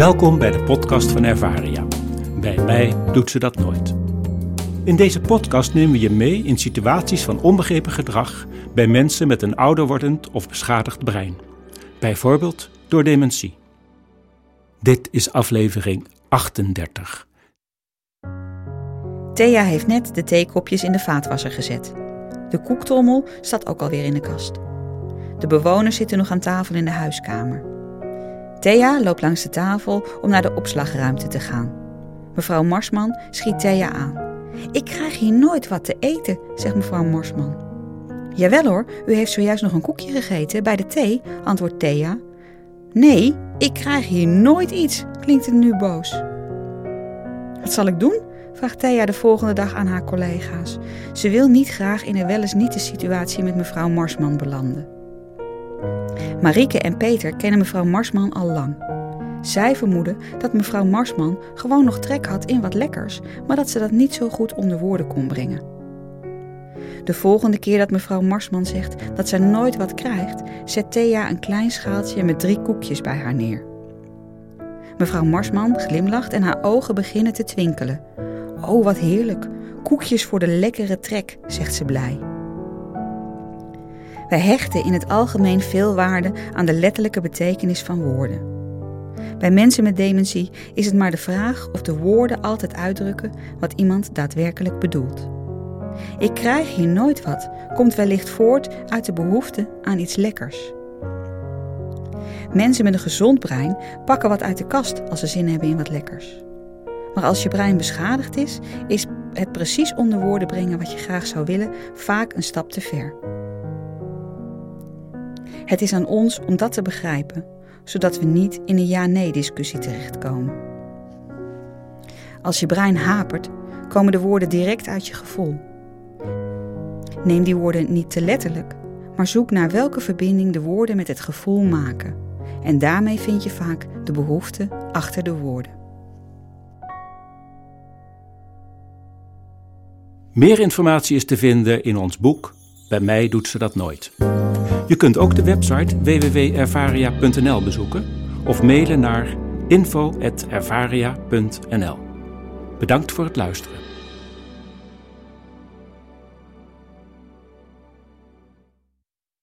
Welkom bij de podcast van Ervaria. Bij mij doet ze dat nooit. In deze podcast nemen we je mee in situaties van onbegrepen gedrag bij mensen met een ouder wordend of beschadigd brein. Bijvoorbeeld door dementie. Dit is aflevering 38. Thea heeft net de theekopjes in de vaatwasser gezet. De koektrommel staat ook alweer in de kast. De bewoners zitten nog aan tafel in de huiskamer. Thea loopt langs de tafel om naar de opslagruimte te gaan. Mevrouw Marsman schiet Thea aan. Ik krijg hier nooit wat te eten, zegt mevrouw Marsman. Jawel hoor, u heeft zojuist nog een koekje gegeten bij de thee, antwoordt Thea. Nee, ik krijg hier nooit iets, klinkt het nu boos. Wat zal ik doen? vraagt Thea de volgende dag aan haar collega's. Ze wil niet graag in een wel niet de situatie met mevrouw Marsman belanden. Marieke en Peter kennen mevrouw Marsman al lang. Zij vermoeden dat mevrouw Marsman gewoon nog trek had in wat lekkers, maar dat ze dat niet zo goed onder woorden kon brengen. De volgende keer dat mevrouw Marsman zegt dat zij nooit wat krijgt, zet Thea een klein schaaltje met drie koekjes bij haar neer. Mevrouw Marsman glimlacht en haar ogen beginnen te twinkelen. Oh, wat heerlijk! Koekjes voor de lekkere trek, zegt ze blij. Wij hechten in het algemeen veel waarde aan de letterlijke betekenis van woorden. Bij mensen met dementie is het maar de vraag of de woorden altijd uitdrukken wat iemand daadwerkelijk bedoelt. Ik krijg hier nooit wat komt wellicht voort uit de behoefte aan iets lekkers. Mensen met een gezond brein pakken wat uit de kast als ze zin hebben in wat lekkers. Maar als je brein beschadigd is, is het precies onder woorden brengen wat je graag zou willen vaak een stap te ver. Het is aan ons om dat te begrijpen, zodat we niet in een ja-nee-discussie terechtkomen. Als je brein hapert, komen de woorden direct uit je gevoel. Neem die woorden niet te letterlijk, maar zoek naar welke verbinding de woorden met het gevoel maken. En daarmee vind je vaak de behoefte achter de woorden. Meer informatie is te vinden in ons boek Bij mij doet ze dat nooit. Je kunt ook de website www.ervaria.nl bezoeken of mailen naar info.ervaria.nl. Bedankt voor het luisteren.